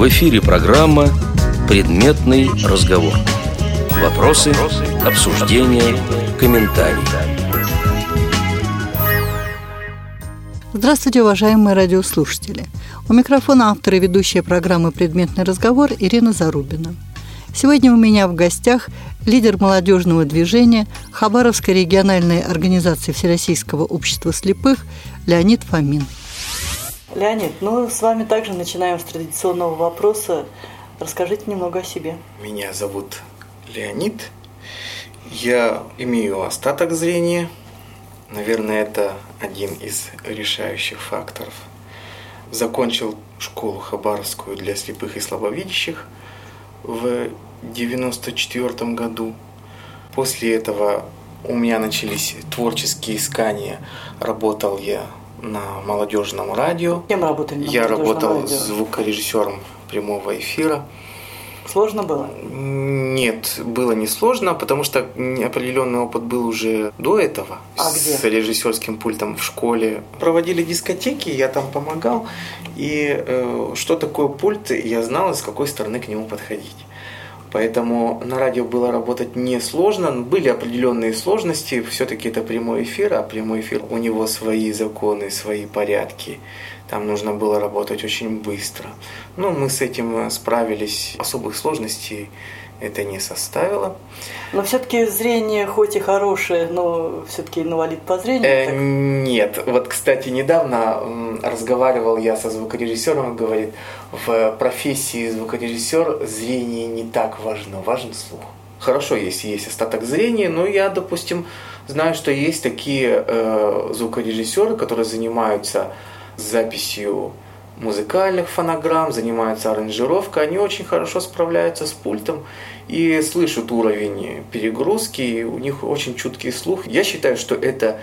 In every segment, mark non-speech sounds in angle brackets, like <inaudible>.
В эфире программа «Предметный разговор». Вопросы, обсуждения, комментарии. Здравствуйте, уважаемые радиослушатели. У микрофона автор и ведущая программы «Предметный разговор» Ирина Зарубина. Сегодня у меня в гостях лидер молодежного движения Хабаровской региональной организации Всероссийского общества слепых Леонид Фомин. Леонид, ну с вами также начинаем с традиционного вопроса. Расскажите немного о себе. Меня зовут Леонид. Я имею остаток зрения. Наверное, это один из решающих факторов. Закончил школу Хабаровскую для слепых и слабовидящих в 94 году. После этого у меня начались творческие искания. Работал я на молодежном радио. Кем работали на Я работал радио? звукорежиссером прямого эфира. Сложно было? Нет, было не сложно, потому что определенный опыт был уже до этого А с где? режиссерским пультом в школе. Проводили дискотеки, я там помогал, и э, что такое пульт, я знал, с какой стороны к нему подходить. Поэтому на радио было работать несложно, были определенные сложности, все-таки это прямой эфир, а прямой эфир у него свои законы, свои порядки. Там нужно было работать очень быстро. Но мы с этим справились, особых сложностей это не составило. Но все-таки зрение хоть и хорошее, но все-таки инвалид по зрению. Э, так- нет, вот, кстати, недавно разговаривал я со звукорежиссером, он говорит, в профессии звукорежиссер зрение не так важно, важен слух. Хорошо, если есть остаток зрения, но я, допустим, знаю, что есть такие э, звукорежиссеры, которые занимаются записью музыкальных фонограмм, занимаются аранжировкой, они очень хорошо справляются с пультом и слышат уровень перегрузки, и у них очень чуткий слух. Я считаю, что это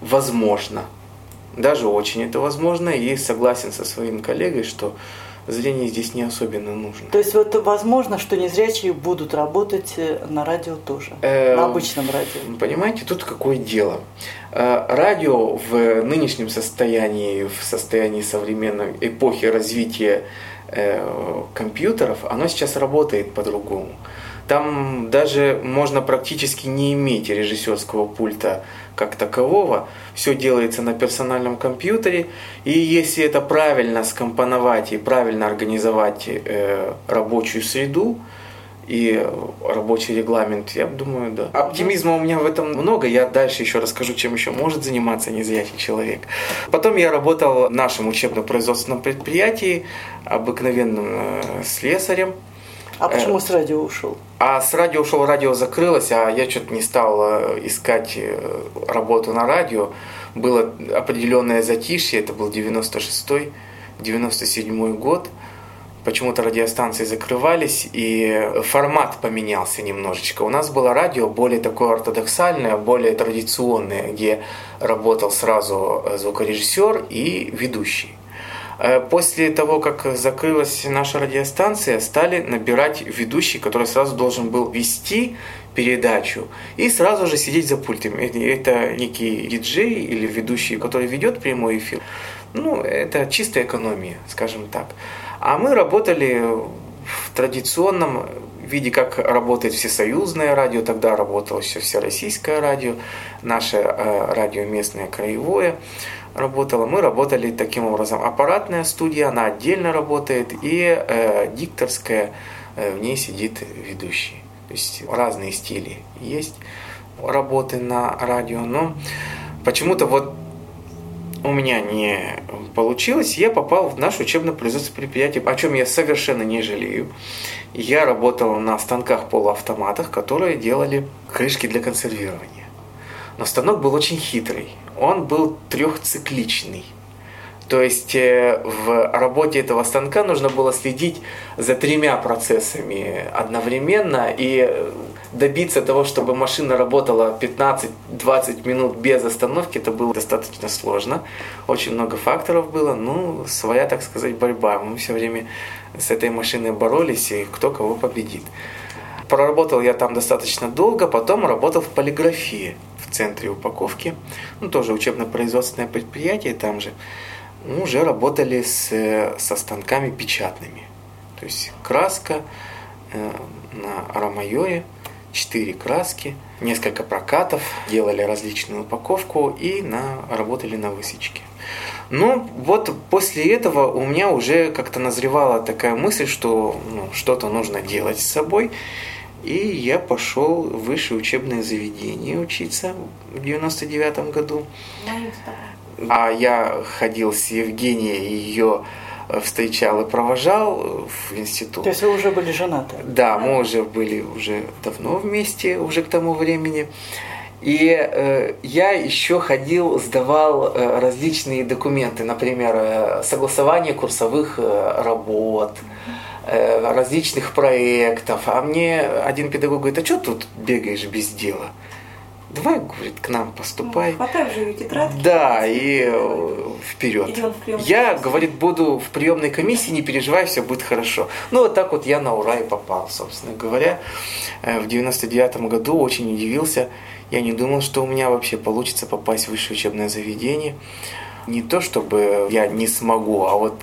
возможно, даже очень это возможно, и согласен со своим коллегой, что зрение здесь не особенно нужно. То есть вот возможно, что незрячие будут работать э, на радио тоже, Э, на обычном радио. Понимаете, тут какое дело. Э, Радио в нынешнем состоянии, в состоянии современной эпохи развития э, компьютеров, оно сейчас работает по-другому. Там даже можно практически не иметь режиссерского пульта как такового. Все делается на персональном компьютере. И если это правильно скомпоновать и правильно организовать э, рабочую среду, и рабочий регламент, я думаю, да. Оптимизма у меня в этом много. Я дальше еще расскажу, чем еще может заниматься незрячий человек. Потом я работал в нашем учебно-производственном предприятии обыкновенным э, слесарем. А почему с радио ушел? А с радио ушел, радио закрылось, а я что-то не стал э, искать э, работу на радио. Было определенное затишье, это был 96-й, 97-й год. Почему-то радиостанции закрывались, и формат поменялся немножечко. У нас было радио более такое ортодоксальное, более традиционное, где работал сразу э, звукорежиссер и ведущий. Э, После того, как закрылась наша радиостанция, стали набирать ведущий, который сразу должен был вести передачу и сразу же сидеть за пультом. Это- Это некий диджей или ведущий, который ведет прямой эфир. Ну, это чистая экономия, скажем так. А мы работали в традиционном виде, как работает всесоюзное радио, тогда работало все всероссийское радио, наше э, радио местное краевое работало. Мы работали таким образом. Аппаратная студия, она отдельно работает, и э, дикторская, э, в ней сидит ведущий. То есть разные стили есть работы на радио, но почему-то вот у меня не получилось, я попал в наше учебно-производственное предприятие, о чем я совершенно не жалею. Я работал на станках-полуавтоматах, которые делали крышки для консервирования. Но станок был очень хитрый. Он был трехцикличный. То есть э, в работе этого станка нужно было следить за тремя процессами одновременно и э, добиться того, чтобы машина работала 15-20 минут без остановки, это было достаточно сложно. Очень много факторов было. Ну, своя, так сказать, борьба. Мы все время с этой машиной боролись, и кто кого победит. Проработал я там достаточно долго, потом работал в полиграфии центре упаковки. Ну, тоже учебно-производственное предприятие там же. Мы уже работали с, со станками печатными. То есть краска э, на аромайоре, четыре краски, несколько прокатов, делали различную упаковку и на, работали на высечке. Ну, вот после этого у меня уже как-то назревала такая мысль, что ну, что-то нужно делать с собой. И я пошел в высшее учебное заведение учиться в 99 году. А я ходил с Евгенией, ее встречал и провожал в институт. То есть вы уже были женаты? Да, мы уже были уже давно вместе, уже к тому времени. И э, я еще ходил, сдавал э, различные документы, например, э, согласование курсовых э, работ, э, различных проектов. А мне один педагог говорит, а что тут бегаешь без дела? давай, говорит, к нам поступай. Ну, хватай уже тетрадки. Да, и э, вперед. Я, говорит, буду в приемной комиссии, не переживай, все будет хорошо. Ну, вот так вот я на ура и попал, собственно говоря. Э, в 99 году очень удивился. Я не думал, что у меня вообще получится попасть в высшее учебное заведение. Не то, чтобы я не смогу, а вот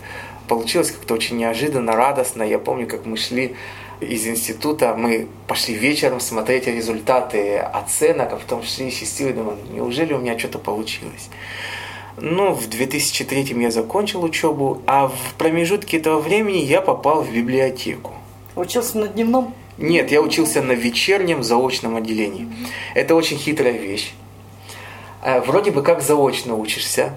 получилось как-то очень неожиданно, радостно. Я помню, как мы шли из института, мы пошли вечером смотреть результаты оценок, а потом шли счастливые, думаю, неужели у меня что-то получилось? Ну, в 2003 я закончил учебу, а в промежутке этого времени я попал в библиотеку. Учился на дневном? Нет, я учился на вечернем заочном отделении. Это очень хитрая вещь. Э, вроде бы как заочно учишься,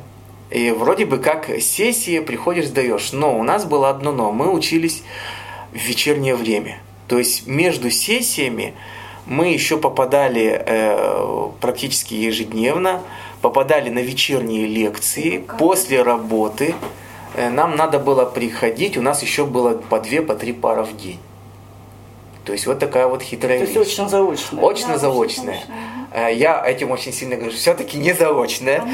и вроде бы как сессии приходишь, сдаешь. Но у нас было одно но. Мы учились в вечернее время. То есть между сессиями мы еще попадали э, практически ежедневно, попадали на вечерние лекции после работы. Э, нам надо было приходить, у нас еще было по две, по три пары в день. То есть вот такая вот хитрая То вещь. есть очень заочная. Очень да, заочная. Э, я этим очень сильно говорю, все-таки не заочная.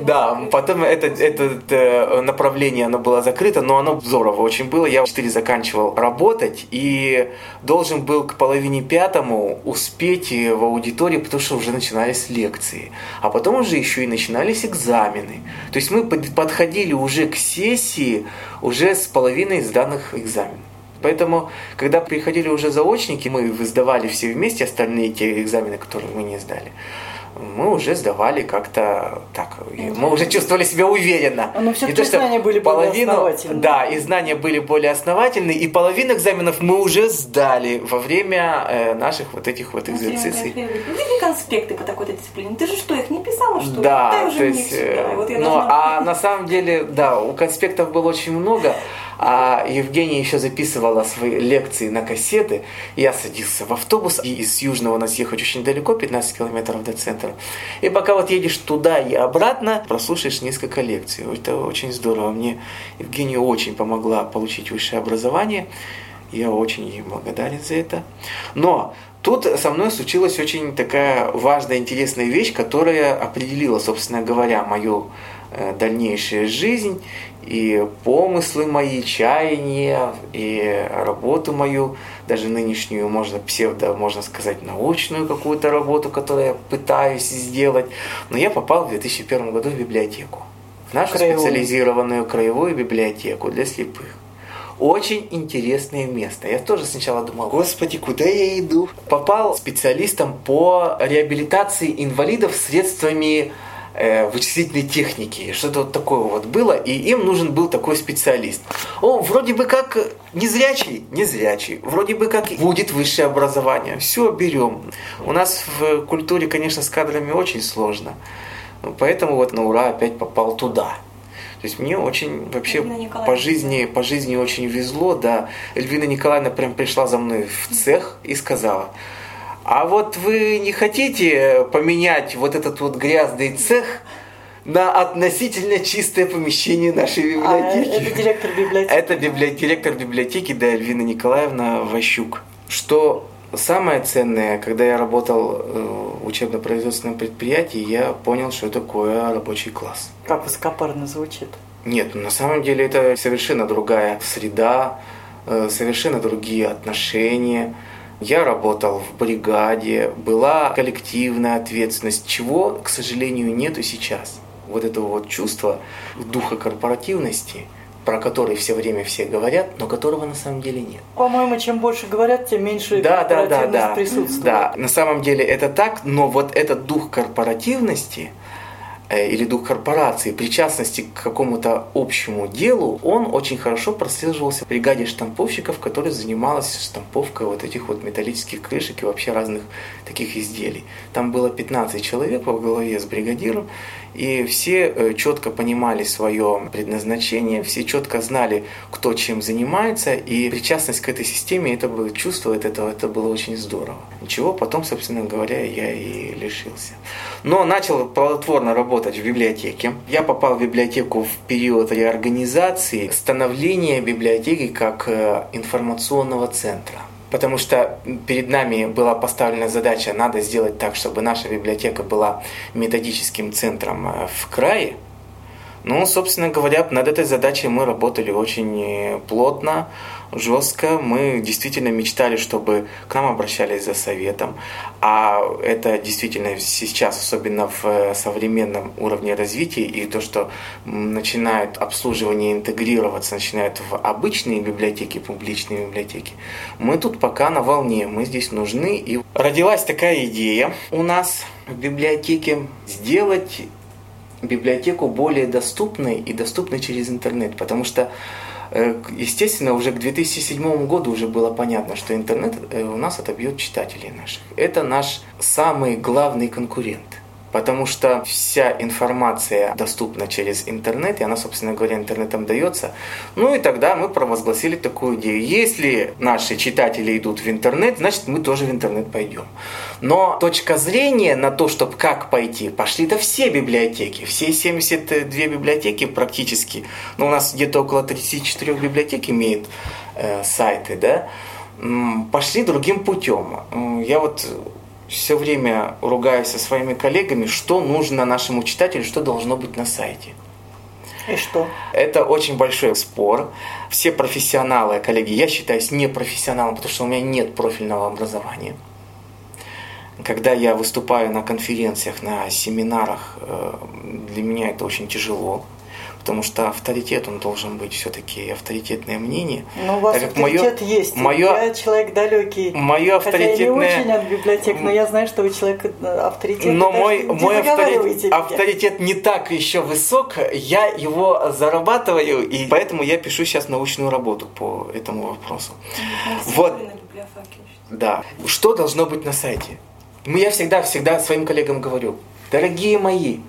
Да, потом это, это э, направление оно было закрыто, но оно здорово очень было. Я в 4 заканчивал работать и должен был к половине пятому успеть в аудитории, потому что уже начинались лекции. А потом уже еще и начинались экзамены. То есть мы подходили уже к сессии уже с половиной сданных экзаменов. Поэтому, когда приходили уже заочники, мы сдавали все вместе остальные те экзамены, которые мы не сдали мы уже сдавали как-то так, мы уже чувствовали себя уверенно. Но все-таки знания были половину, более основательные. Да, и знания были более основательные, и половину экзаменов мы уже сдали во время э, наших вот этих вот экзерциций. Видели конспекты по такой-то дисциплине? Ты же что, их не писала, что ли? Да, то есть, э, вот ну, а на самом деле, да, у конспектов было очень много, а Евгения еще записывала свои лекции на кассеты. Я садился в автобус, и из Южного нас ехать очень далеко, 15 километров до центра. И пока вот едешь туда и обратно, прослушаешь несколько лекций. Это очень здорово. Мне Евгения очень помогла получить высшее образование. Я очень ей благодарен за это. Но Тут со мной случилась очень такая важная, интересная вещь, которая определила, собственно говоря, мою э, дальнейшую жизнь и помыслы мои, чаяния, и работу мою, даже нынешнюю, можно псевдо, можно сказать, научную какую-то работу, которую я пытаюсь сделать. Но я попал в 2001 году в библиотеку. В нашу краевую. специализированную краевую библиотеку для слепых. Очень интересное место. Я тоже сначала думал, господи, куда я иду? Попал специалистом по реабилитации инвалидов средствами вычислительной техники, что-то вот такое вот было, и им нужен был такой специалист. Он вроде бы как незрячий, незрячий, вроде бы как будет высшее образование, все берем. У нас в культуре, конечно, с кадрами очень сложно, поэтому вот на ура опять попал туда. То есть мне очень вообще по жизни, по жизни очень везло, да. Эльвина Николаевна прям пришла за мной в цех и сказала, а вот вы не хотите поменять вот этот вот грязный цех на относительно чистое помещение нашей а, библиотеки? А, это директор библиотеки? Это библи... директор библиотеки, да, Эльвина Николаевна Ващук. Что самое ценное, когда я работал э, в учебно-производственном предприятии, я понял, что такое рабочий класс. Как высокопарно звучит. Нет, на самом деле это совершенно другая среда, э, совершенно другие отношения – я работал в бригаде, была коллективная ответственность, чего, к сожалению, нету сейчас. Вот этого вот чувства духа корпоративности про который все время все говорят, но которого на самом деле нет. По-моему, чем больше говорят, тем меньше да, да, да, да, присутствует. Да, на самом деле это так, но вот этот дух корпоративности – или дух корпорации, причастности к какому-то общему делу, он очень хорошо прослеживался в бригаде штамповщиков, которая занималась штамповкой вот этих вот металлических крышек и вообще разных таких изделий. Там было 15 человек во главе с бригадиром, и все э, четко понимали свое предназначение, все четко знали, кто чем занимается, и причастность к этой системе, это было чувство, это, это было очень здорово. Ничего, потом, собственно говоря, я и лишился. Но начал плодотворно работать в библиотеке. Я попал в библиотеку в период реорганизации, становления библиотеки как э, информационного центра потому что перед нами была поставлена задача, надо сделать так, чтобы наша библиотека была методическим центром э, в крае. Ну, собственно говоря, над этой задачей мы работали очень э, плотно, жестко. Мы действительно мечтали, чтобы к нам обращались за советом. А это действительно сейчас, особенно в э, современном уровне развития, и то, что начинает обслуживание интегрироваться, начинает в обычные библиотеки, публичные библиотеки, мы тут пока на волне, мы здесь нужны. И родилась такая идея у нас в библиотеке сделать библиотеку более доступной и доступной через интернет, потому что естественно, уже к 2007 году уже было понятно, что интернет э, у нас отобьет читателей наших. Это наш самый главный конкурент потому что вся информация доступна через интернет, и она, собственно говоря, интернетом дается. Ну и тогда мы провозгласили такую идею. Если наши читатели идут в интернет, значит мы тоже в интернет пойдем. Но точка зрения на то, чтобы как пойти, пошли-то все библиотеки. Все 72 библиотеки практически, ну у нас где-то около 34 библиотек имеют э, сайты, да, пошли другим путем. Я вот все время ругаюсь со своими коллегами, что нужно нашему читателю, что должно быть на сайте. И что? Это очень большой спор. Все профессионалы, коллеги, я считаюсь непрофессионалом, потому что у меня нет профильного образования. Когда я выступаю на конференциях, на семинарах, э, для меня это очень тяжело потому что авторитет, он должен быть все-таки авторитетное мнение. Ну, у вас так авторитет мое, есть. Мое, я человек далекий. Мое авторитетное... Хотя я не очень от библиотек, но я знаю, что вы человек э, авторитет. Но мой, мой авторитет, авторитет не так еще высок, я его зарабатываю, и поэтому я пишу сейчас научную работу по этому вопросу. Ну, вот. Да. Что должно быть на сайте? Я всегда, всегда своим коллегам говорю, дорогие мои,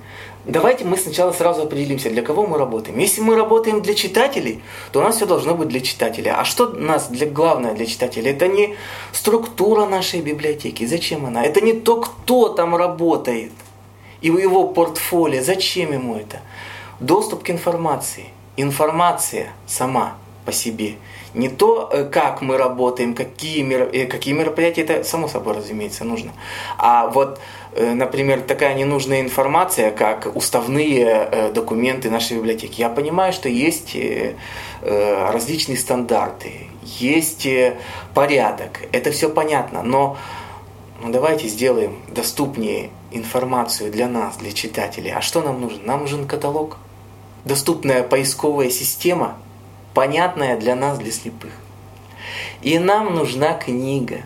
Давайте мы сначала сразу определимся, для кого мы работаем. Если мы работаем для читателей, то у нас все должно быть для читателей. А что у нас для, главное для читателей? Это не структура нашей библиотеки. Зачем она? Это не то, кто там работает. И его портфолио. Зачем ему это? Доступ к информации. Информация сама по себе. Не то, э, как мы работаем, какие, мер... Э, какие мероприятия, это само собой, разумеется, нужно. А вот, например, такая ненужная информация, как уставные документы нашей библиотеки. Я понимаю, что есть различные стандарты, есть порядок, это все понятно, но ну, давайте сделаем доступнее информацию для нас, для читателей. А что нам нужно? Нам нужен каталог, доступная поисковая система – понятная для нас, для слепых. И нам нужна книга.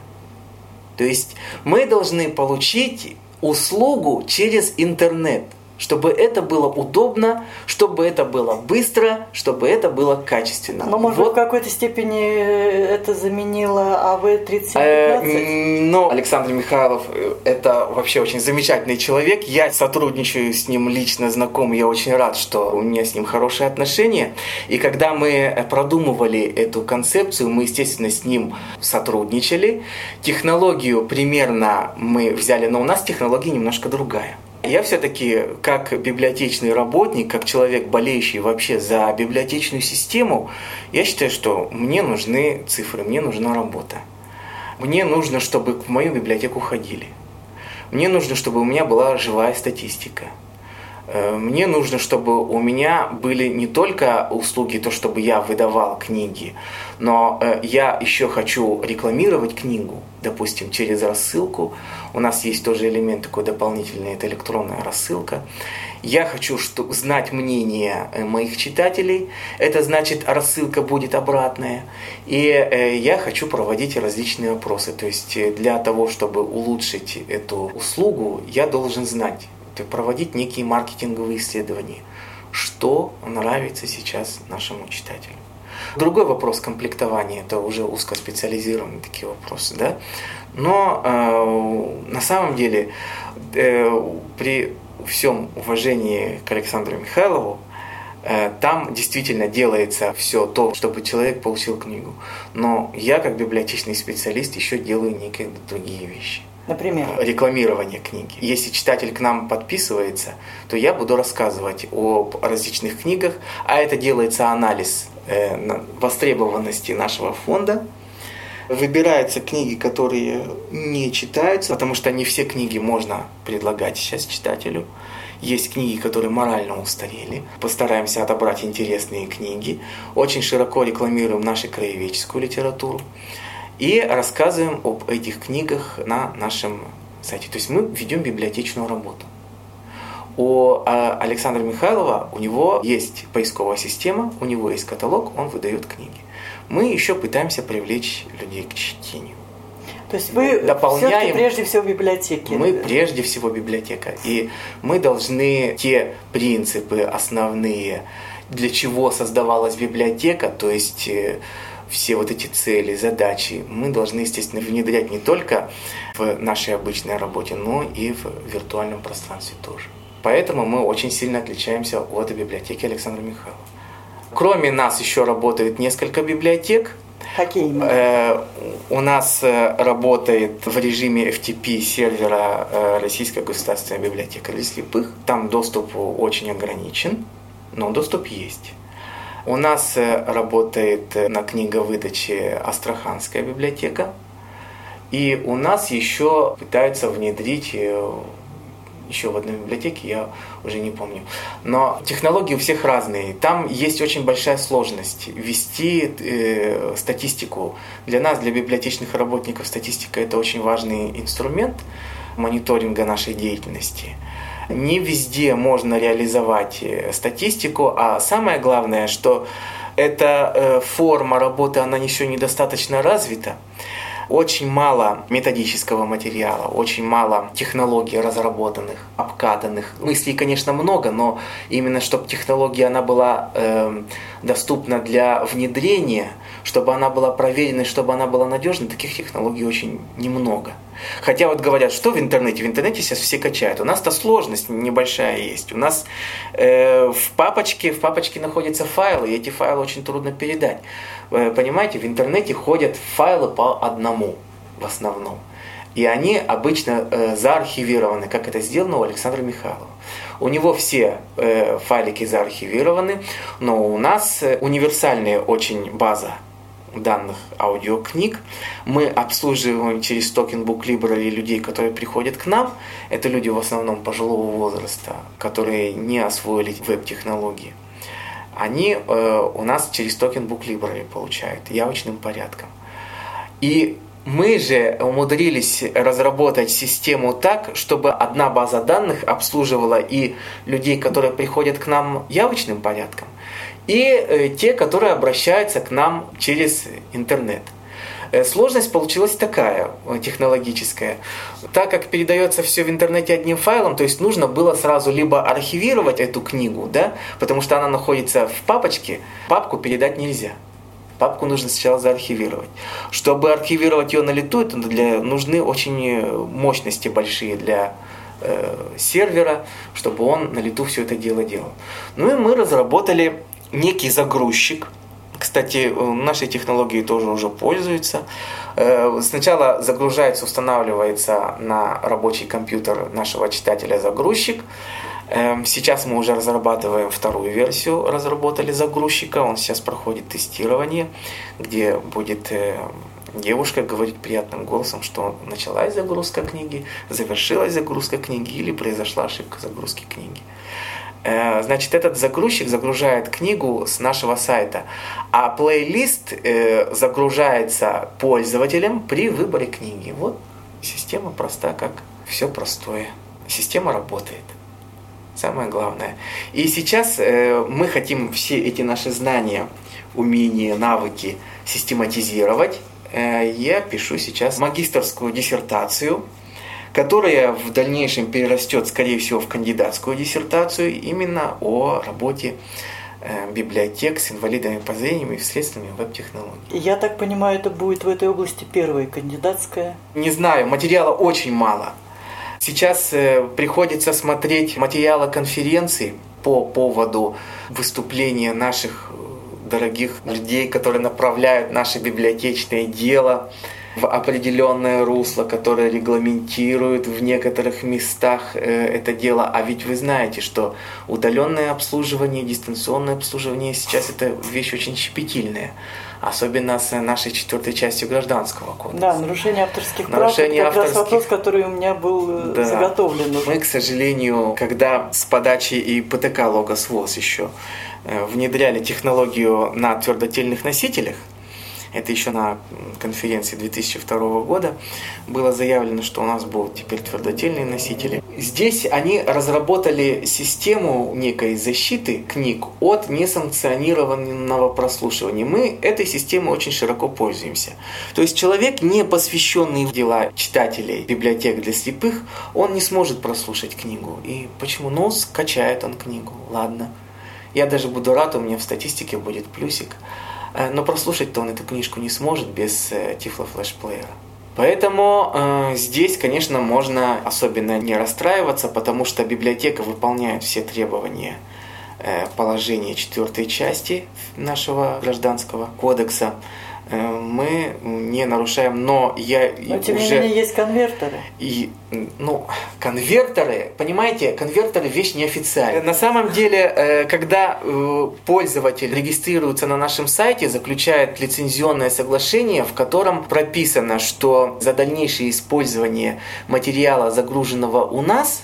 То есть мы должны получить услугу через интернет – чтобы это было удобно, чтобы это было быстро, чтобы это было качественно. Но, может вот. в какой-то степени э, это заменило АВ-3715? Э, ну, Александр Михайлов э, – это вообще очень замечательный человек. Я сотрудничаю с ним лично знаком, я очень рад, что у меня с ним хорошие отношения. И когда мы продумывали эту концепцию, мы, естественно, с ним сотрудничали. Технологию примерно мы взяли, но у нас технология немножко другая. Я все-таки, как библиотечный работник, как человек, болеющий вообще за библиотечную систему, я считаю, что мне нужны цифры, мне нужна работа. Мне нужно, чтобы в мою библиотеку ходили. Мне нужно, чтобы у меня была живая статистика. Э, мне нужно, чтобы у меня были не только услуги, то, чтобы я выдавал книги, но э, я еще хочу рекламировать книгу, допустим, через рассылку. У нас есть тоже элемент такой дополнительный, это электронная рассылка. Я хочу что, знать мнение э, моих читателей. Это значит, рассылка будет обратная. И я хочу проводить различные опросы. То есть для того, чтобы улучшить эту услугу, я должен знать проводить некие маркетинговые исследования, что нравится сейчас нашему читателю. Другой вопрос комплектования, это уже узкоспециализированные такие вопросы, да. Но э, на самом деле э, при всем уважении к Александру Михайлову, э, там действительно делается все то, чтобы человек получил книгу. Но я, как библиотечный специалист, еще делаю некие другие вещи. Например? Рекламирование книги. Если читатель к нам подписывается, то я буду рассказывать о различных книгах, а это делается анализ э, востребованности нашего фонда. Выбираются книги, которые не читаются, потому что не все книги можно предлагать сейчас читателю. Есть книги, которые морально устарели. Постараемся отобрать интересные книги. Очень широко рекламируем нашу краеведческую литературу и рассказываем об этих книгах на нашем сайте. То есть мы ведем библиотечную работу. У а, Александра Михайлова у него есть поисковая система, у него есть каталог, он выдает книги. Мы еще пытаемся привлечь людей к чтению. То есть вы дополняем, прежде всего библиотеки. Мы прежде всего библиотека. И мы должны те принципы основные, для чего создавалась библиотека, то есть э, все вот эти цели, задачи мы должны, естественно, внедрять не только в нашей обычной работе, но и в виртуальном пространстве тоже. Поэтому мы очень сильно отличаемся от библиотеки Александра Михайлова. Кроме нас еще работает несколько библиотек. Какие? Э, у нас э, работает в режиме FTP сервера э, Российская государственная библиотека для слепых. Там доступ очень ограничен, но доступ есть. У нас э, работает э, на книговыдаче Астраханская библиотека. И у нас еще пытаются внедрить э, еще в одной библиотеке, я уже не помню. Но технологии у всех разные. Там есть очень большая сложность вести э, статистику. Для нас, для библиотечных работников, статистика это очень важный инструмент мониторинга нашей деятельности не везде можно реализовать э, статистику, а самое главное, что эта э, форма работы, она еще недостаточно развита. Очень мало методического материала, очень мало технологий разработанных, обкатанных. Мыслей, конечно, много, но именно чтобы технология она была э, доступна для внедрения, чтобы она была проверенной, чтобы она была надежной, таких технологий очень немного. Хотя вот говорят, что в интернете? В интернете сейчас все качают. У нас-то сложность небольшая есть. У нас э, в папочке, в папочке находятся файлы, и эти файлы очень трудно передать. Э, понимаете, в интернете ходят файлы по одному в основном. И они обычно э, заархивированы, как это сделано у Александра Михайлова. У него все э, файлики заархивированы, но у нас э, универсальная очень база данных аудиокниг. Мы обслуживаем через Talking Book Library людей, которые приходят к нам. Это люди в основном пожилого возраста, которые не освоили веб-технологии. Они э, у нас через Talking Book Library получают явочным порядком. И мы же умудрились разработать систему так, чтобы одна база данных обслуживала и людей, которые приходят к нам явочным порядком, и э, те, которые обращаются к нам через интернет. Э, сложность получилась такая, э, технологическая. Так как передается все в интернете одним файлом, то есть нужно было сразу либо архивировать эту книгу, да, потому что она находится в папочке, папку передать нельзя. Папку нужно сначала заархивировать. Чтобы архивировать ее на лету, это для, нужны очень мощности большие для э, сервера, чтобы он на лету все это дело делал. Ну и мы разработали некий загрузчик. Кстати, нашей технологией тоже уже пользуются. Э, сначала загружается, устанавливается на рабочий компьютер нашего читателя загрузчик. Эм, сейчас мы уже разрабатываем вторую версию, разработали загрузчика. Он сейчас проходит тестирование, где будет э, девушка говорить приятным голосом, что началась загрузка книги, завершилась загрузка книги или произошла ошибка загрузки книги. Э, значит, этот загрузчик загружает книгу с нашего сайта, а плейлист э, загружается пользователем при выборе книги. Вот система проста, как все простое. Система работает. Самое главное. И сейчас э, мы хотим все эти наши знания, умения, навыки систематизировать. Я пишу сейчас магистрскую диссертацию – которая в дальнейшем перерастет, скорее всего, в кандидатскую диссертацию именно о работе э, библиотек с инвалидами по зрению и средствами веб-технологий. Я так понимаю, это будет в этой области первая кандидатская? Не знаю, материала очень мало. Сейчас э, приходится смотреть материалы конференции по поводу выступления наших э, дорогих людей, которые направляют наше библиотечное дело в определенное русло, которое регламентирует в некоторых местах э, это дело. А ведь вы знаете, что удаленное обслуживание, дистанционное обслуживание сейчас это вещь очень щепетильная. Особенно с нашей четвертой частью гражданского кодекса. Да, нарушение авторских нарушение прав. Это авторских... как раз вопрос, который у меня был э, да. заготовлен. Уже. Мы, к сожалению, когда с подачи и ПТК Логосвоз еще э, внедряли технологию на твердотельных носителях, это еще на конференции 2002 года было заявлено, что у нас будут теперь твердотельные носители. Здесь они разработали систему некой защиты книг от несанкционированного прослушивания. Мы этой системой очень широко пользуемся. То есть человек, не посвященный в дела читателей библиотек для слепых, он не сможет прослушать книгу. И почему? Ну, скачает он книгу, ладно. Я даже буду рад, у меня в статистике будет плюсик. Э, но прослушать-то он эту книжку не сможет без э, Tiflo флешплеера. Поэтому э, здесь, конечно, можно особенно не расстраиваться, потому что библиотека выполняет все требования э, положения четвертой части нашего гражданского кодекса. Э, мы не нарушаем, но я но, тем уже... не менее есть конвертеры. И, ну, конвертеры, понимаете, конвертеры вещь неофициальная. На самом деле, э, когда э, пользователь регистрируется на нашем сайте, заключает лицензионное соглашение, в котором прописано, что за дальнейшее использование материала, загруженного у нас,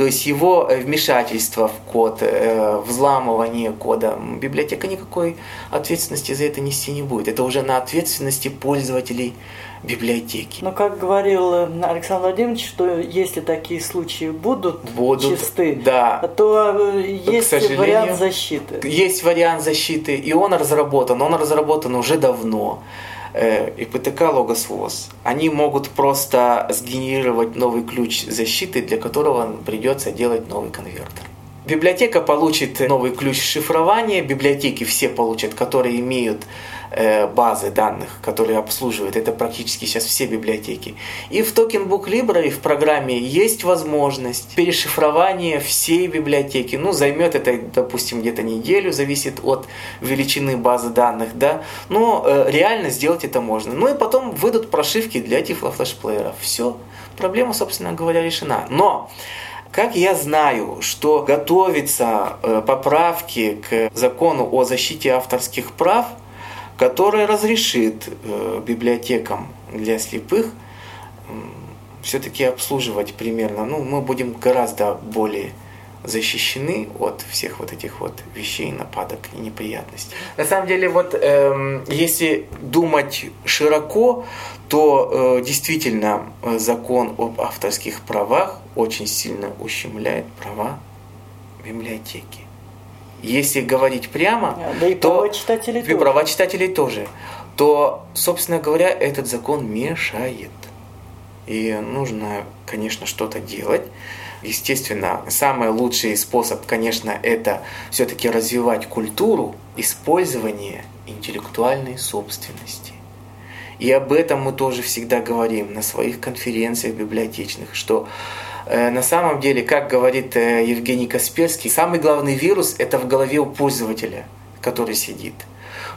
то есть его э, вмешательство в код, э, взламывание кода, библиотека никакой ответственности за это нести не будет. Это уже на ответственности пользователей библиотеки. Но как говорил э, Александр Владимирович, что если такие случаи будут, будут чисты, да. то есть вариант защиты. Есть вариант защиты, и он разработан. Он разработан уже давно. Э, ИПТК Логосвоз, они могут просто сгенерировать новый ключ защиты, для которого придется делать новый конвертер. Библиотека получит новый ключ шифрования, библиотеки все получат, которые имеют базы данных, которые обслуживают. Это практически сейчас все библиотеки. И в Token Book Library в программе есть возможность перешифрования всей библиотеки. Ну, займет это, допустим, где-то неделю, зависит от величины базы данных, да. Но э, реально сделать это можно. Ну и потом выйдут прошивки для Tiflo флешплееров. Все, проблема, собственно говоря, решена. Но как я знаю, что готовятся э, поправки к закону о защите авторских прав – которая разрешит э, библиотекам для слепых все-таки обслуживать примерно, ну, мы будем гораздо более защищены от всех вот этих вот вещей, нападок и неприятностей. На самом деле, вот эм, если думать широко, то э, действительно э, закон об авторских правах очень сильно ущемляет права библиотеки. Если говорить прямо, да и то права читателей, и тоже. права читателей тоже, то, собственно говоря, этот закон мешает. И нужно, конечно, что-то делать. Естественно, самый лучший способ, конечно, это все-таки развивать культуру использования интеллектуальной собственности. И об этом мы тоже всегда говорим на своих конференциях библиотечных, что на самом деле, как говорит э, Евгений Касперский, самый главный вирус – это в голове у пользователя, который сидит.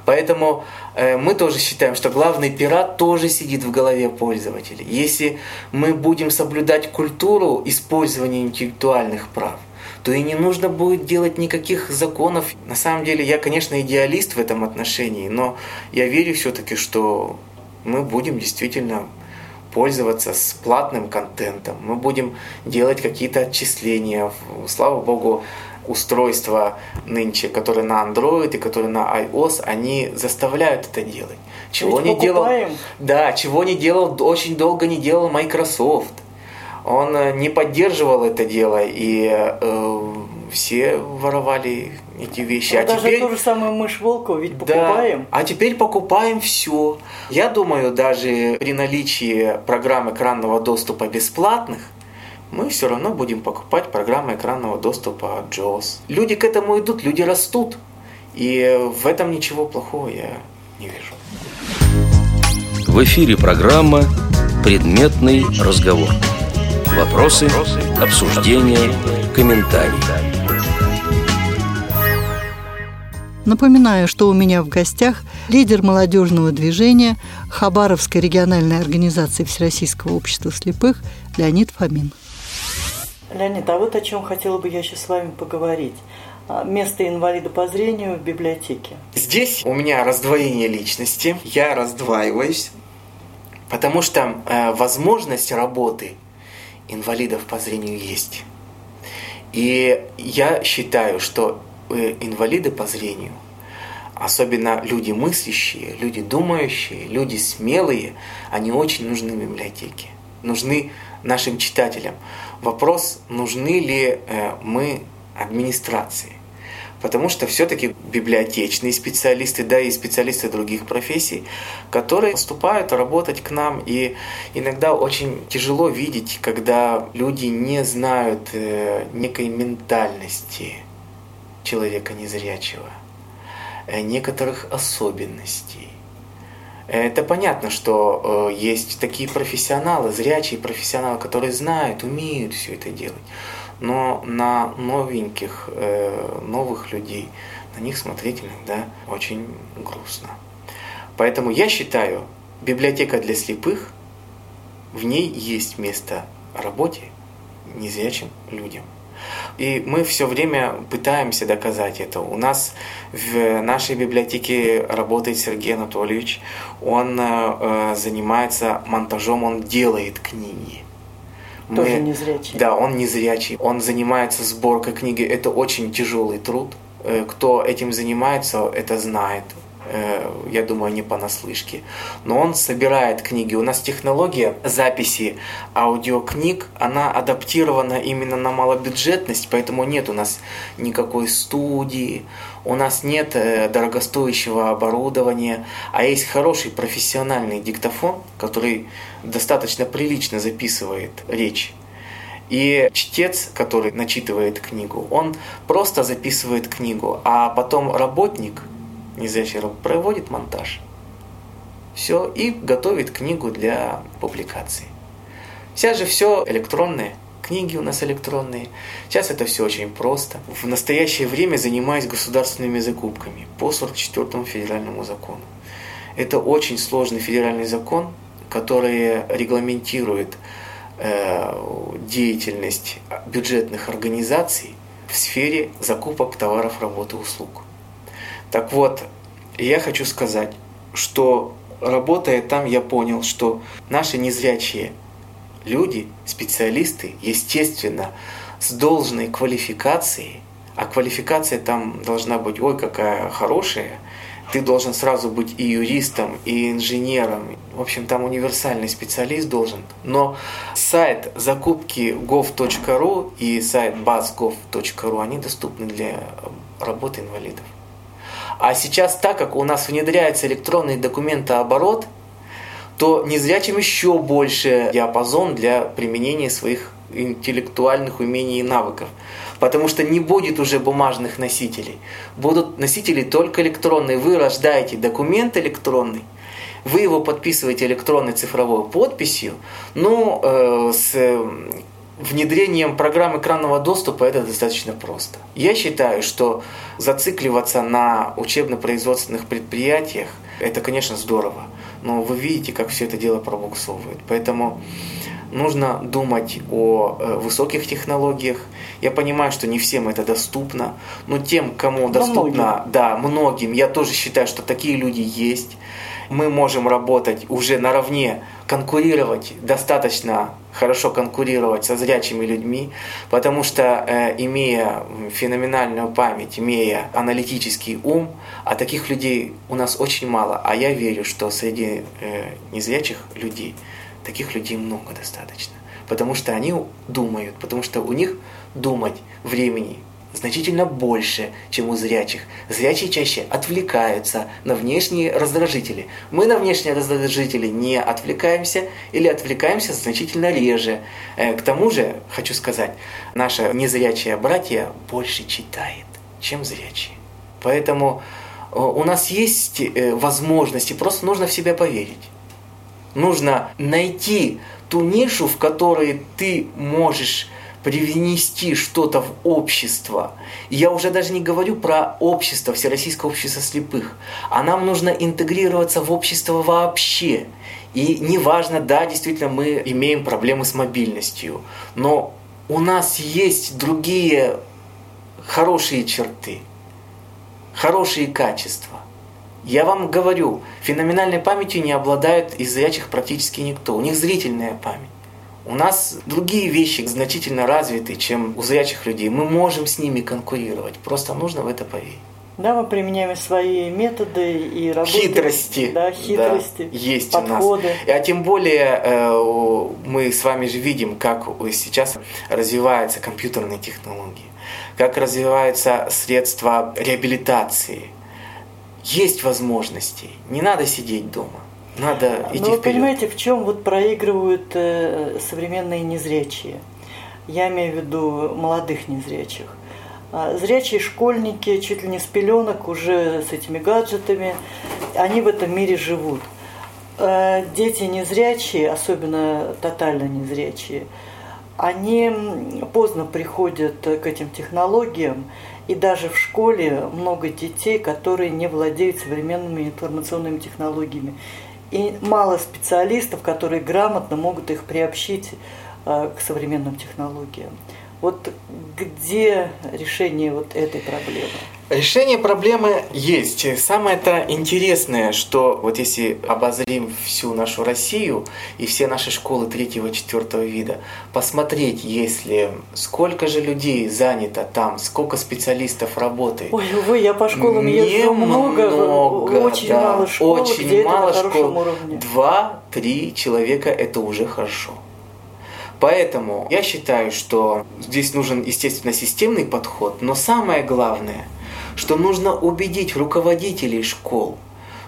Поэтому э, мы тоже считаем, что главный пират тоже сидит в голове пользователя. Если мы будем соблюдать культуру использования интеллектуальных прав, то и не нужно будет делать никаких законов. На самом деле, я, конечно, идеалист в этом отношении, но я верю все-таки, что мы будем действительно пользоваться с платным контентом, мы будем делать какие-то отчисления. Слава богу, устройства нынче, которые на Android и которые на iOS, они заставляют это делать. Чего Ведь не делал? Да, чего не делал, очень долго не делал Microsoft. Он э, не поддерживал это дело, и э, все воровали эти вещи. Ну, а даже теперь... ту же самую мышь волка ведь покупаем. Да, а теперь покупаем все. Я думаю, даже при наличии программ экранного доступа бесплатных, мы все равно будем покупать программы экранного доступа от JAWS. Люди к этому идут, люди растут. И в этом ничего плохого я не вижу. В эфире программа «Предметный разговор». Вопросы, обсуждения, комментарии. Напоминаю, что у меня в гостях лидер молодежного движения Хабаровской региональной организации Всероссийского общества слепых Леонид Фомин. Леонид, а вот о чем хотела бы я сейчас с вами поговорить. А, место инвалида по зрению в библиотеке. Здесь у меня раздвоение личности. Я раздваиваюсь, потому что э, возможность работы инвалидов по зрению есть. И я считаю, что инвалиды по зрению, особенно люди мыслящие, люди думающие, люди смелые, они очень нужны библиотеке, нужны нашим читателям. Вопрос, нужны ли э, мы администрации. Потому что все-таки библиотечные специалисты, да и специалисты других профессий, которые поступают работать к нам. И иногда очень тяжело видеть, когда люди не знают э, некой ментальности человека незрячего, э, некоторых особенностей это понятно, что э, есть такие профессионалы, зрячие профессионалы, которые знают, умеют все это делать. Но на новеньких, э, новых людей, на них смотреть иногда очень грустно. Поэтому я считаю, библиотека для слепых, в ней есть место работе незрячим людям. И мы все время пытаемся доказать это. У нас в нашей библиотеке работает Сергей Анатольевич. Он э, занимается монтажом, он делает книги. Мы, Тоже незрячий. Да, он незрячий. Он занимается сборкой книги. Это очень тяжелый труд. Э, кто этим занимается, это знает. Э, я думаю, не понаслышке. Но он собирает книги. У нас технология записи аудиокниг, она адаптирована именно на малобюджетность, поэтому нет у нас никакой студии, у нас нет э, дорогостоящего оборудования, а есть хороший профессиональный диктофон, который достаточно прилично записывает речь. И чтец, который начитывает книгу, он просто записывает книгу, а потом работник – робот проводит монтаж. Все, и готовит книгу для публикации. Сейчас же все электронное, книги у нас электронные. Сейчас это все очень просто. В настоящее время занимаюсь государственными закупками по 44 федеральному закону. Это очень сложный федеральный закон, который регламентирует э, деятельность бюджетных организаций в сфере закупок товаров, работы, услуг. Так вот, я хочу сказать, что работая там, я понял, что наши незрячие люди, специалисты, естественно, с должной квалификацией, а квалификация там должна быть, ой, какая хорошая, ты должен сразу быть и юристом, и инженером. В общем, там универсальный специалист должен. Но сайт закупки gov.ru и сайт baz.gov.ru, они доступны для работы инвалидов. А сейчас, так как у нас внедряется электронный документооборот, то незрячим еще больше диапазон для применения своих интеллектуальных умений и навыков. Потому что не будет уже бумажных носителей. Будут носители только электронные. Вы рождаете документ электронный, вы его подписываете электронной цифровой подписью, но ну, э, с внедрением программ экранного доступа это достаточно просто. Я считаю, что зацикливаться на учебно-производственных предприятиях, это, конечно, здорово, но вы видите, как все это дело пробуксовывает. Поэтому нужно думать о э, высоких технологиях. Я понимаю, что не всем это доступно, но тем, кому доступно, многим. да, многим, я тоже считаю, что такие люди есть. Мы можем работать уже наравне, конкурировать достаточно хорошо конкурировать со зрячими людьми, потому что э, имея феноменальную память, имея аналитический ум, а таких людей у нас очень мало, а я верю, что среди э, незрячих людей таких людей много достаточно, потому что они думают, потому что у них думать времени значительно больше, чем у зрячих. Зрячие чаще отвлекаются на внешние раздражители. Мы на внешние раздражители не отвлекаемся или отвлекаемся значительно реже. Э, к тому же, хочу сказать, наша незрячая братья больше читает, чем зрячие. Поэтому э, у нас есть э, возможности, просто нужно в себя поверить. Нужно найти ту нишу, в которой ты можешь привнести что-то в общество. Я уже даже не говорю про общество, Всероссийское общество слепых. А нам нужно интегрироваться в общество вообще. И неважно, да, действительно, мы имеем проблемы с мобильностью, но у нас есть другие хорошие черты, хорошие качества. Я вам говорю, феноменальной памятью не обладает из зрячих практически никто. У них зрительная память. У нас другие вещи значительно развиты, чем у зрячих людей. Мы можем с ними конкурировать. Просто нужно в это поверить. Да, мы применяем свои методы и работы. Хитрости. Да, хитрости. Да, есть подходы. у нас. А тем более э, мы с вами же видим, как сейчас развиваются компьютерные технологии, как развиваются средства реабилитации. Есть возможности. Не надо сидеть дома. Надо идти Но вы вперед. понимаете, в чем вот проигрывают э, современные незрячие? Я имею в виду молодых незрячих. А, зрячие школьники, чуть ли не с пеленок, уже с этими гаджетами, они в этом мире живут. Э, дети незрячие, особенно тотально незрячие, они поздно приходят к этим технологиям, и даже в школе много детей, которые не владеют современными информационными технологиями и мало специалистов, которые грамотно могут их приобщить э, к современным технологиям. Вот где решение вот этой проблемы? Решение проблемы есть. Самое это интересное, что вот если обозрим всю нашу Россию и все наши школы третьего, четвертого вида, посмотреть, если сколько же людей занято там, сколько специалистов работает. Ой, увы, я по школам езжу много, много, очень да, мало школ, очень где мало это на школ. уровне. Два-три человека это уже хорошо. Поэтому я считаю, что здесь нужен, естественно, системный подход, но самое главное, что нужно убедить руководителей школ,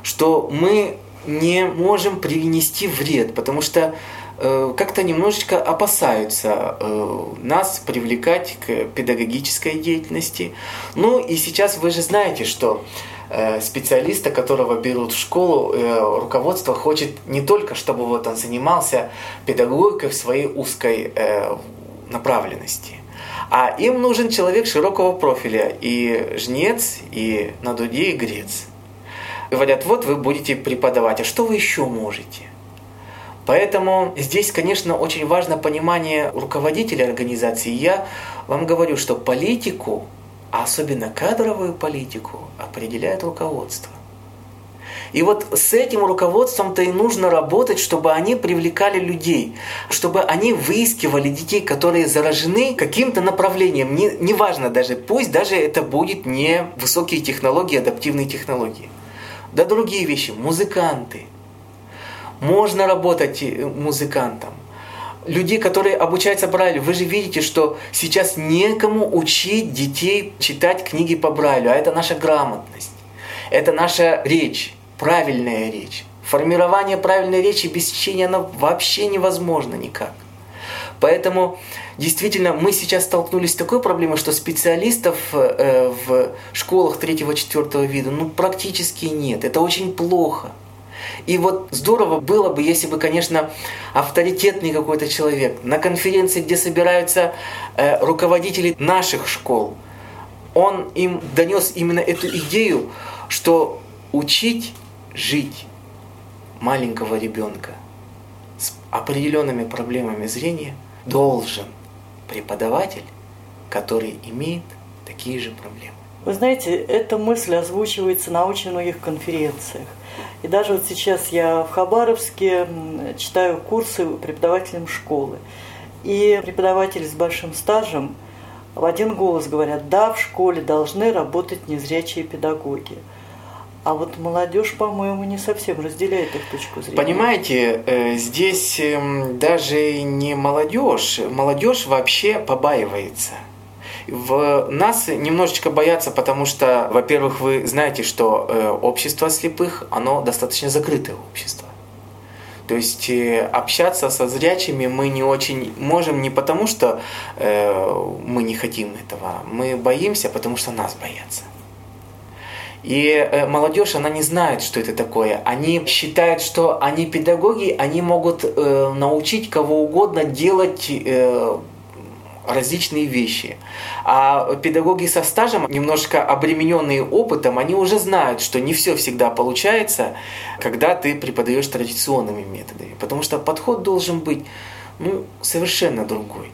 что мы не можем привнести вред, потому что э, как-то немножечко опасаются э, нас привлекать к педагогической деятельности. Ну и сейчас вы же знаете, что специалиста, которого берут в школу, э, руководство хочет не только, чтобы вот он занимался педагогикой в своей узкой э, направленности, а им нужен человек широкого профиля, и жнец, и на дуде, и грец. Говорят, вот вы будете преподавать, а что вы еще можете? Поэтому здесь, конечно, очень важно понимание руководителя организации. Я вам говорю, что политику а особенно кадровую политику определяет руководство. И вот с этим руководством-то и нужно работать, чтобы они привлекали людей, чтобы они выискивали детей, которые заражены каким-то направлением, не, неважно даже, пусть даже это будет не высокие технологии, адаптивные технологии. Да другие вещи, музыканты. Можно работать музыкантом людей, которые обучаются Брайлю. Вы же видите, что сейчас некому учить детей читать книги по Брайлю, а это наша грамотность, это наша речь, правильная речь. Формирование правильной речи без чтения оно вообще невозможно никак. Поэтому действительно мы сейчас столкнулись с такой проблемой, что специалистов э, в школах третьего-четвертого вида ну, практически нет. Это очень плохо. И вот здорово было бы, если бы, конечно, авторитетный какой-то человек на конференции, где собираются э, руководители наших школ, он им донес именно эту идею, что учить жить маленького ребенка с определенными проблемами зрения должен преподаватель, который имеет такие же проблемы. Вы знаете, эта мысль озвучивается на очень многих конференциях. И даже вот сейчас я в Хабаровске читаю курсы преподавателям школы. И преподаватели с большим стажем в один голос говорят, да, в школе должны работать незрячие педагоги. А вот молодежь, по-моему, не совсем разделяет их точку зрения. Понимаете, э, здесь эм, даже не молодежь. Молодежь вообще побаивается. В нас немножечко боятся, потому что, во-первых, вы знаете, что э, общество слепых, оно достаточно закрытое общество. То есть э, общаться со зрячими мы не очень можем не потому, что мы не хотим этого, мы боимся, потому что нас боятся. И э, молодежь, она не знает, что это такое. Они считают, что они педагоги, они могут э, научить кого угодно делать э, различные вещи. А педагоги со стажем, немножко обремененные опытом, они уже знают, что не все всегда получается, когда ты преподаешь традиционными методами. Потому что подход должен быть ну, совершенно другой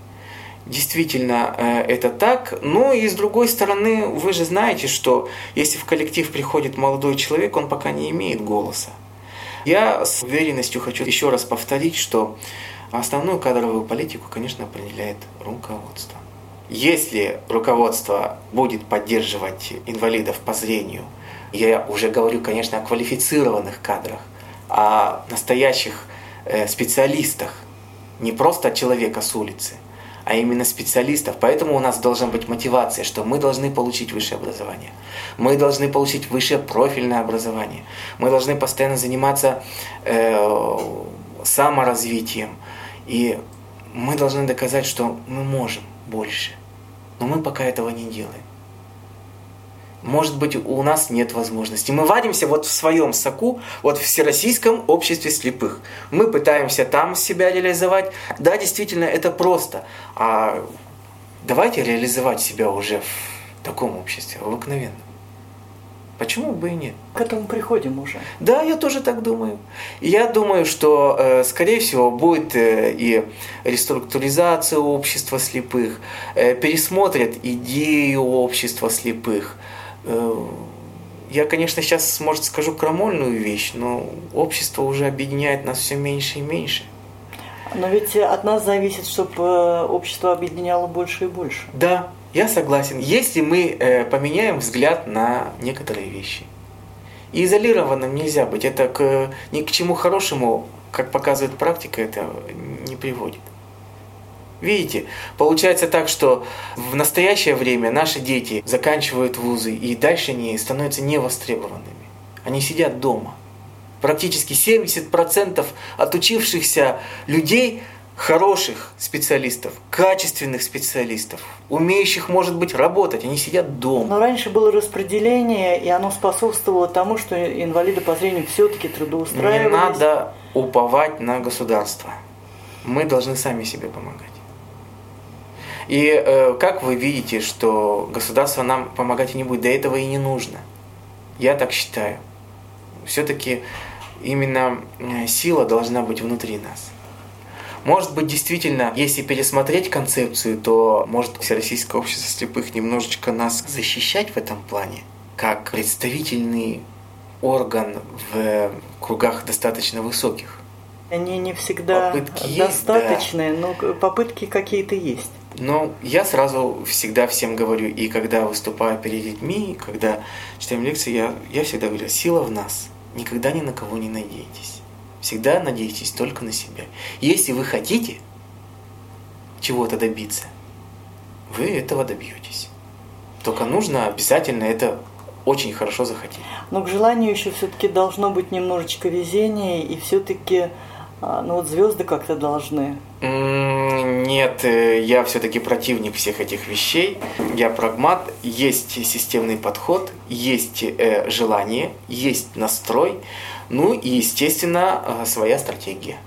действительно э, это так. Но и с другой стороны, вы же знаете, что если в коллектив приходит молодой человек, он пока не имеет голоса. Я с уверенностью хочу еще раз повторить, что основную кадровую политику, конечно, определяет руководство. Если руководство будет поддерживать инвалидов по зрению, я уже говорю, конечно, о квалифицированных кадрах, о настоящих э, специалистах, не просто человека с улицы – а именно специалистов. Поэтому у нас должна быть мотивация, что мы должны получить высшее образование. Мы должны получить высшее профильное образование. Мы должны постоянно заниматься э, саморазвитием. И мы должны доказать, что мы можем больше. Но мы пока этого не делаем. Может быть, у нас нет возможности. Мы вадимся вот в своем соку, вот в Всероссийском обществе слепых. Мы пытаемся там себя реализовать. Да, действительно, это просто. А давайте реализовать себя уже в таком обществе, в обыкновенном. Почему бы и нет? К этому приходим уже. Да, я тоже так думаю. Я думаю, что, э, скорее всего, будет э, и реструктуризация общества слепых, э, пересмотрят идею общества слепых – я, конечно, сейчас, может, скажу крамольную вещь, но общество уже объединяет нас все меньше и меньше. Но ведь от нас зависит, чтобы общество объединяло больше и больше. Да, я согласен. Если мы э, поменяем взгляд на некоторые вещи. И изолированным нельзя быть. Это к, ни к чему хорошему, как показывает практика, это не приводит. Видите, получается так, что в настоящее время наши дети заканчивают вузы и дальше не становятся невостребованными. Они сидят дома. Практически 70% отучившихся людей хороших специалистов, качественных специалистов, умеющих, может быть, работать, они сидят дома. Но раньше было распределение, и оно способствовало тому, что инвалиды по зрению все-таки трудоустраивались. Не надо уповать на государство. Мы должны сами себе помогать. И э, как вы видите, что государство нам помогать не будет, до этого и не нужно. Я так считаю. Все-таки именно э, сила должна быть внутри нас. Может быть, действительно, если пересмотреть концепцию, то может Всероссийское общество слепых немножечко нас защищать в этом плане, как представительный орган в кругах достаточно высоких. Они не всегда попытки достаточные, есть, да. но попытки какие-то есть. Но я сразу всегда всем говорю, и когда выступаю перед детьми, когда читаем лекции, я, я всегда говорю, сила в нас. Никогда ни на кого не надейтесь. Всегда надейтесь только на себя. Если вы хотите чего-то добиться, вы этого добьетесь. Только нужно обязательно это очень хорошо захотеть. Но к желанию еще все-таки должно быть немножечко везения, и все-таки а, ну вот звезды как-то должны. Нет, э, я все-таки противник всех этих вещей. Я прагмат. Есть системный подход, есть э, желание, есть настрой, ну и, естественно, э, своя стратегия.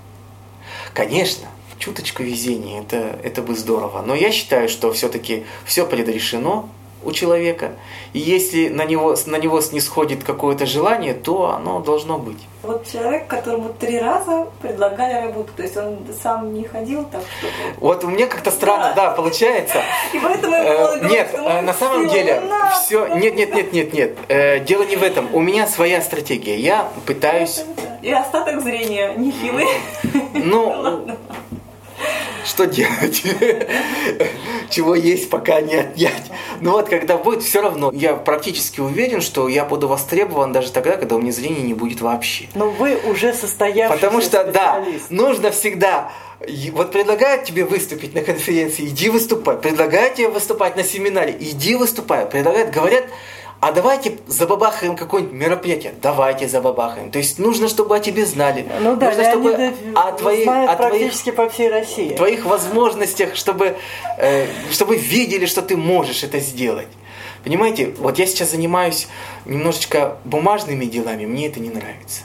Конечно, чуточку везения, это, это бы здорово. Но я считаю, что все-таки все предрешено, у человека. И если на него, на него снисходит какое-то желание, то оно должно быть. Вот человек, которому три раза предлагали работу, то есть он сам не ходил так, что Вот у меня как-то странно, да, получается. И поэтому Э, Нет, э, на самом деле на, все. Нет, нет, нет, нет, нет. Э, Дело не в этом. У меня своя стратегия. Я пытаюсь. И остаток зрения нехилый. Ну, <laughs> что делать? <laughs> Чего есть, пока не отнять. Но вот когда будет, все равно я практически уверен, что я буду востребован даже тогда, когда у меня зрения не будет вообще. Но вы уже состоявшийся Потому что, да, нужно всегда... Вот предлагают тебе выступить на конференции, иди выступай. Предлагают тебе выступать на семинаре, иди выступай. Предлагают, говорят, а давайте забабахаем какое-нибудь мероприятие. Давайте забабахаем. То есть нужно, чтобы о тебе знали. Ну да, нужно, чтобы о твоих, знают о твоих практически по всей России. твоих возможностях, чтобы, э, чтобы видели, что ты можешь это сделать. Понимаете, вот я сейчас занимаюсь немножечко бумажными делами, мне это не нравится.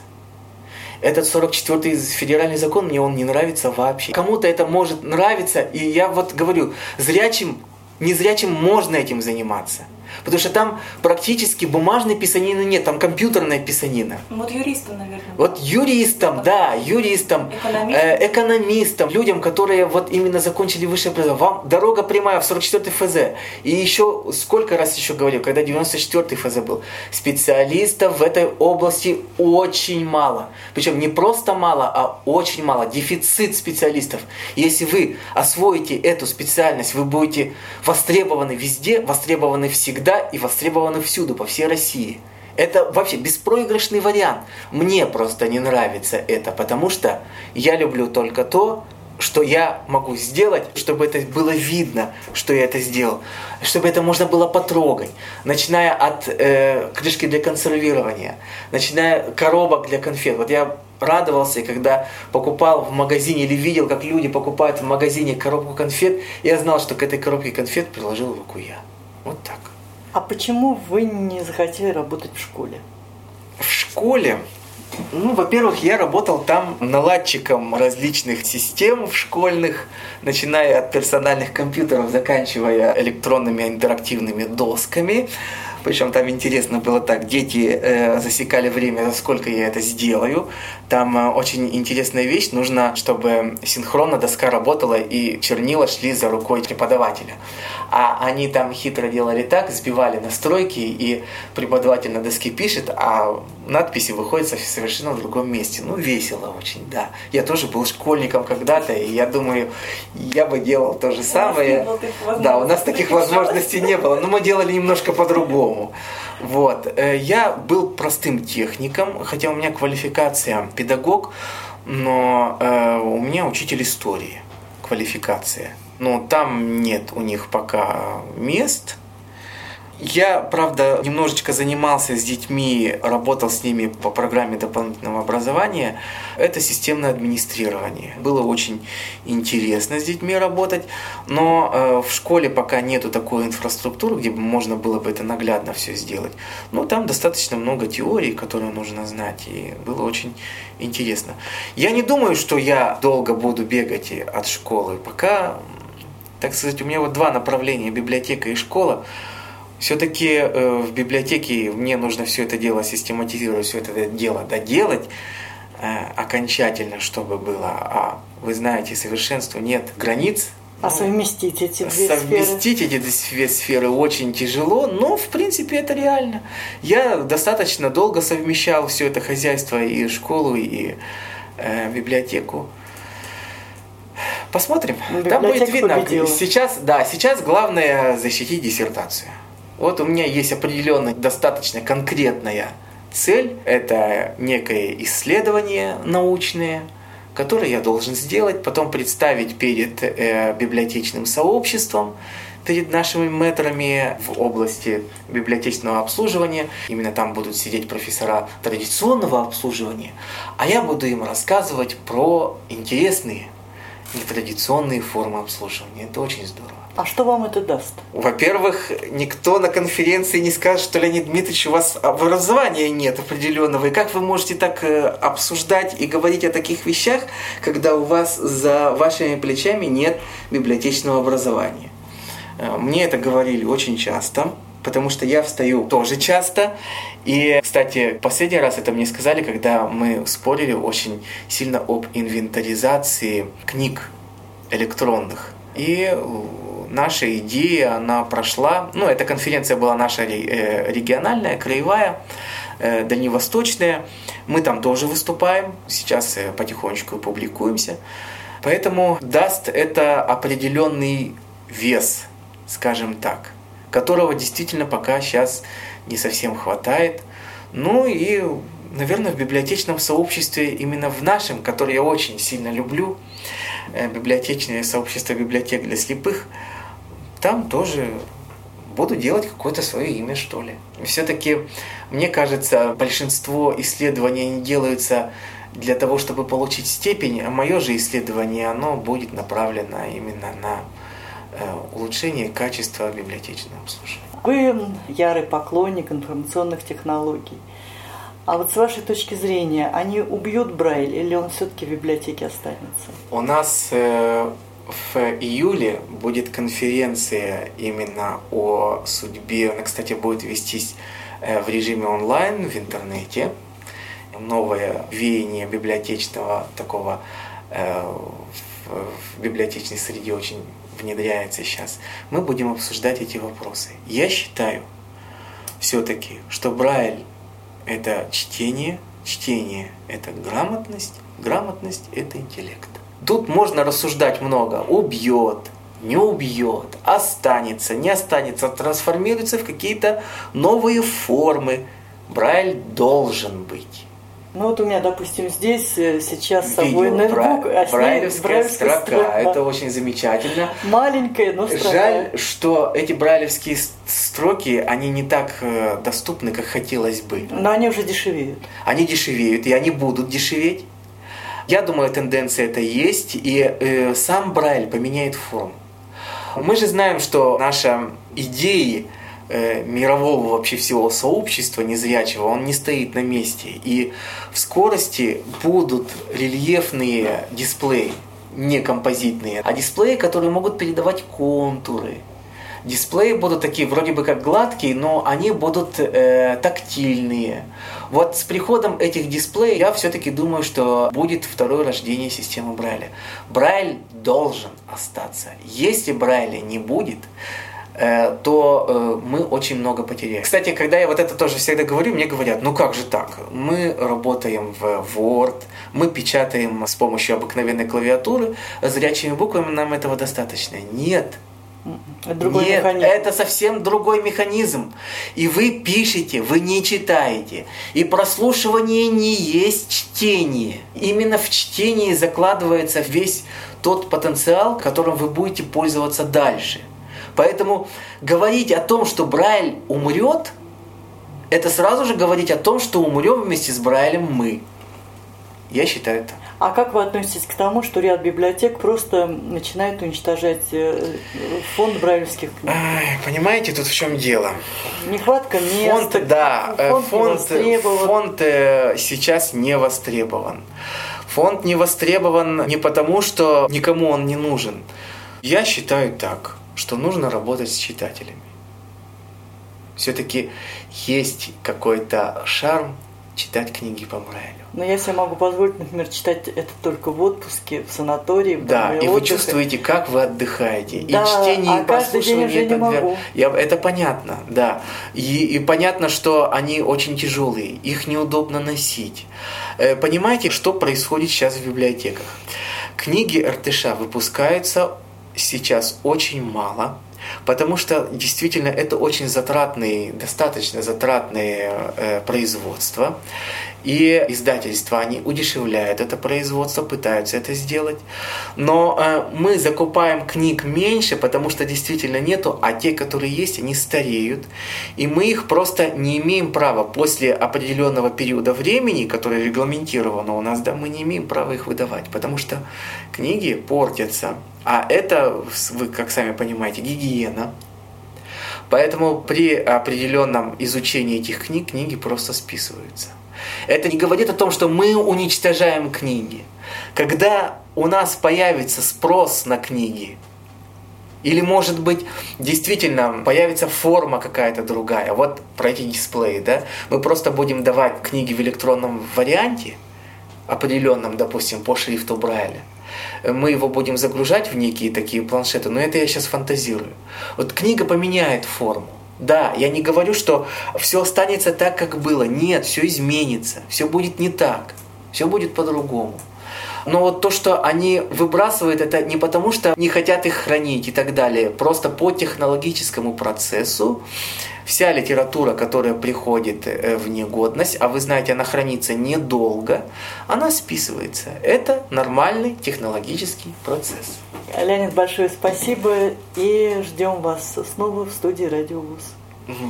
Этот 44-й федеральный закон, мне он не нравится вообще. Кому-то это может нравиться, и я вот говорю, зрячим, незрячим можно этим заниматься. Потому что там практически бумажной писанины нет, там компьютерная писанина. Вот юристам, наверное. Вот юристам, да, юристам, Экономистам. э, экономистам, людям, которые вот именно закончили высшее образование. Вам дорога прямая в 44 ФЗ. И еще, сколько раз еще говорил, когда 94 ФЗ был, специалистов в этой области очень мало. Причем не просто мало, а очень мало. Дефицит специалистов. Если вы освоите эту специальность, вы будете востребованы везде, востребованы всегда и востребованы всюду, по всей России. Это вообще беспроигрышный вариант. Мне просто не нравится это, потому что я люблю только то, что я могу сделать, чтобы это было видно, что я это сделал, чтобы это можно было потрогать, начиная от э, крышки для консервирования, начиная коробок для конфет. Вот я радовался, когда покупал в магазине или видел, как люди покупают в магазине коробку конфет, я знал, что к этой коробке конфет приложил руку я. Вот так. А почему вы не захотели работать в школе? В школе, ну, во-первых, я работал там наладчиком различных систем в школьных, начиная от персональных компьютеров, заканчивая электронными интерактивными досками. Причем там интересно было так, дети э, засекали время, сколько я это сделаю. Там э, очень интересная вещь, нужно, чтобы синхронно доска работала и чернила шли за рукой преподавателя. А они там хитро делали так, сбивали настройки, и преподаватель на доске пишет, а надписи выходят со- совершенно в другом месте. Ну, весело очень, да. Я тоже был школьником когда-то, и я думаю, я бы делал то же самое. таких Да, у нас таких возможностей не было, но мы делали немножко по-другому. Вот. Э, Я был простым техником, хотя у меня квалификация педагог, но э, у меня учитель истории квалификация. Но там нет у них пока мест. Я, правда, немножечко занимался с детьми, работал с ними по программе дополнительного образования. Это системное администрирование. Было очень интересно с детьми работать, но э, в школе пока нету такой инфраструктуры, где бы можно было бы это наглядно все сделать. Но там достаточно много теорий, которые нужно знать, и было очень интересно. Я не думаю, что я долго буду бегать от школы. Пока, так сказать, у меня вот два направления, библиотека и школа. Все-таки э, в библиотеке мне нужно все это дело систематизировать, все это дело доделать э, окончательно, чтобы было. А вы знаете, совершенству нет границ. А Ну, совместить эти две сферы? Совместить эти две сферы очень тяжело, но в принципе это реально. Я достаточно долго совмещал все это хозяйство и школу, и э, библиотеку. Посмотрим. Ну, Там будет библиотека видно. победила. Сейчас, да, сейчас главное защитить диссертацию. Вот у меня есть определенная, достаточно конкретная цель. Это некое исследование научное, которое я должен сделать, потом представить перед э, библиотечным сообществом, перед нашими мэтрами в области библиотечного обслуживания. Именно там будут сидеть профессора традиционного обслуживания, а я буду им рассказывать про интересные нетрадиционные формы обслуживания. Это очень здорово. А что вам это даст? Во-первых, никто на конференции не скажет, что Леонид Дмитриевич, у вас образования нет определенного. И как вы можете так э, обсуждать и говорить о таких вещах, когда у вас за вашими плечами нет библиотечного образования? Э, Мне это говорили очень часто. потому что я встаю тоже часто. И, кстати, последний раз это мне сказали, когда мы спорили очень сильно об инвентаризации книг электронных. И наша идея, она прошла, ну, эта конференция была наша э, региональная, краевая, э, дальневосточная. Мы там тоже выступаем, сейчас э, потихонечку публикуемся. Поэтому даст это определенный вес, скажем так, которого действительно пока сейчас не совсем хватает. Ну и, наверное, в библиотечном сообществе, именно в нашем, который я очень сильно люблю, библиотечное сообщество библиотек для слепых, там тоже буду делать какое-то свое имя, что ли. Все-таки, мне кажется, большинство исследований не делаются для того, чтобы получить степень, а мое же исследование, оно будет направлено именно на э, улучшение качества библиотечного обслуживания. Вы ярый поклонник информационных технологий. А вот с вашей точки зрения, они убьют Брайль или он все-таки в библиотеке останется? У нас э, в июле будет конференция именно о судьбе. Она, кстати, будет вестись э, в режиме онлайн в интернете. Новое веяние библиотечного такого э, в библиотечной среде очень внедряется сейчас. Мы будем обсуждать эти вопросы. Я считаю все-таки, что Брайль – это чтение, чтение – это грамотность, грамотность – это интеллект. Тут можно рассуждать много. Убьет, не убьет, останется, не останется, трансформируется в какие-то новые формы. Брайль должен быть. Ну вот у меня, допустим, здесь э, сейчас с собой ноутбук, а с брайлевская строка. строка. Это очень замечательно. Маленькая, но строка. Жаль, что эти брайлевские строки, они не так э, доступны, как хотелось бы. Но они уже дешевеют. Они дешевеют, и они будут дешеветь. Я думаю, тенденция это есть, и э, сам Брайль поменяет форму. Мы же знаем, что наша идея э, мирового вообще всего сообщества незрячего, он не стоит на месте. И в скорости будут рельефные дисплеи, не композитные, а дисплеи, которые могут передавать контуры, Дисплеи будут такие вроде бы как гладкие, но они будут э, тактильные. Вот с приходом этих дисплеев я все-таки думаю, что будет второе рождение системы Брайля. Брайль должен остаться. Если Брайля не будет, э, то э, мы очень много потеряем. Кстати, когда я вот это тоже всегда говорю, мне говорят, ну как же так? Мы работаем в Word, мы печатаем с помощью обыкновенной клавиатуры, зрячими буквами нам этого достаточно. Нет, это другой Нет, механизм. это совсем другой механизм. И вы пишете, вы не читаете. И прослушивание не есть чтение. Именно в чтении закладывается весь тот потенциал, которым вы будете пользоваться дальше. Поэтому говорить о том, что Брайль умрет, это сразу же говорить о том, что умрем вместе с Брайлем мы. Я считаю так. А как вы относитесь к тому, что ряд библиотек просто начинает уничтожать э, фонд брайлевских книг? Понимаете, тут в чем дело? Нехватка места. Фонд, да, э, фонд, фонд, фонд э, сейчас не востребован. Фонд не востребован не потому, что никому он не нужен. Я считаю так, что нужно работать с читателями. Все-таки есть какой-то шарм читать книги по Брайлю. Но я себе могу позволить, например, читать это только в отпуске, в санатории. В да, и отдыха. вы чувствуете, как вы отдыхаете. Да, и чтение, а и прослушивание это, не могу. Я, это понятно, да. И, и понятно, что они очень тяжелые, их неудобно носить. Э, понимаете, что происходит сейчас в библиотеках? Книги РТШ выпускаются сейчас очень мало, потому что действительно это очень затратные, достаточно затратные э, производства. И издательства, они удешевляют это производство, пытаются это сделать. Но э, мы закупаем книг меньше, потому что действительно нету, а те, которые есть, они стареют. И мы их просто не имеем права после определенного периода времени, который регламентировано у нас, да, мы не имеем права их выдавать, потому что книги портятся. А это, вы как сами понимаете, гигиена. Поэтому при определенном изучении этих книг книги просто списываются. Это не говорит о том, что мы уничтожаем книги. Когда у нас появится спрос на книги, Или, может быть, действительно появится форма какая-то другая. Вот про эти дисплеи, да? Мы просто будем давать книги в электронном варианте, определенном, допустим, по шрифту Брайля. Мы его будем загружать в некие такие планшеты, но это я сейчас фантазирую. Вот книга поменяет форму. Да, я не говорю, что все останется так, как было. Нет, все изменится, все будет не так, все будет по-другому. Но вот то, что они выбрасывают, это не потому, что не хотят их хранить и так далее. Просто по технологическому процессу вся литература, которая приходит э, в негодность, а вы знаете, она хранится недолго, она списывается. Это нормальный технологический процесс. Леонид, большое спасибо и ждем вас снова в студии Радио ВУЗ.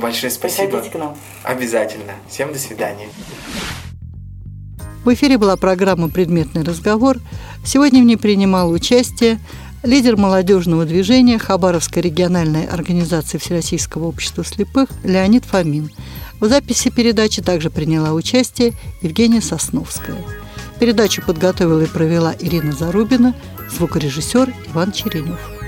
Большое спасибо. Приходите к нам. Обязательно. Всем до свидания. В эфире была программа «Предметный разговор». Сегодня в ней принимал участие лидер молодежного движения Хабаровской региональной организации Всероссийского общества слепых Леонид Фомин. В записи передачи также приняла участие Евгения Сосновская. Передачу подготовила и провела Ирина Зарубина, звукорежиссер Иван Черенев.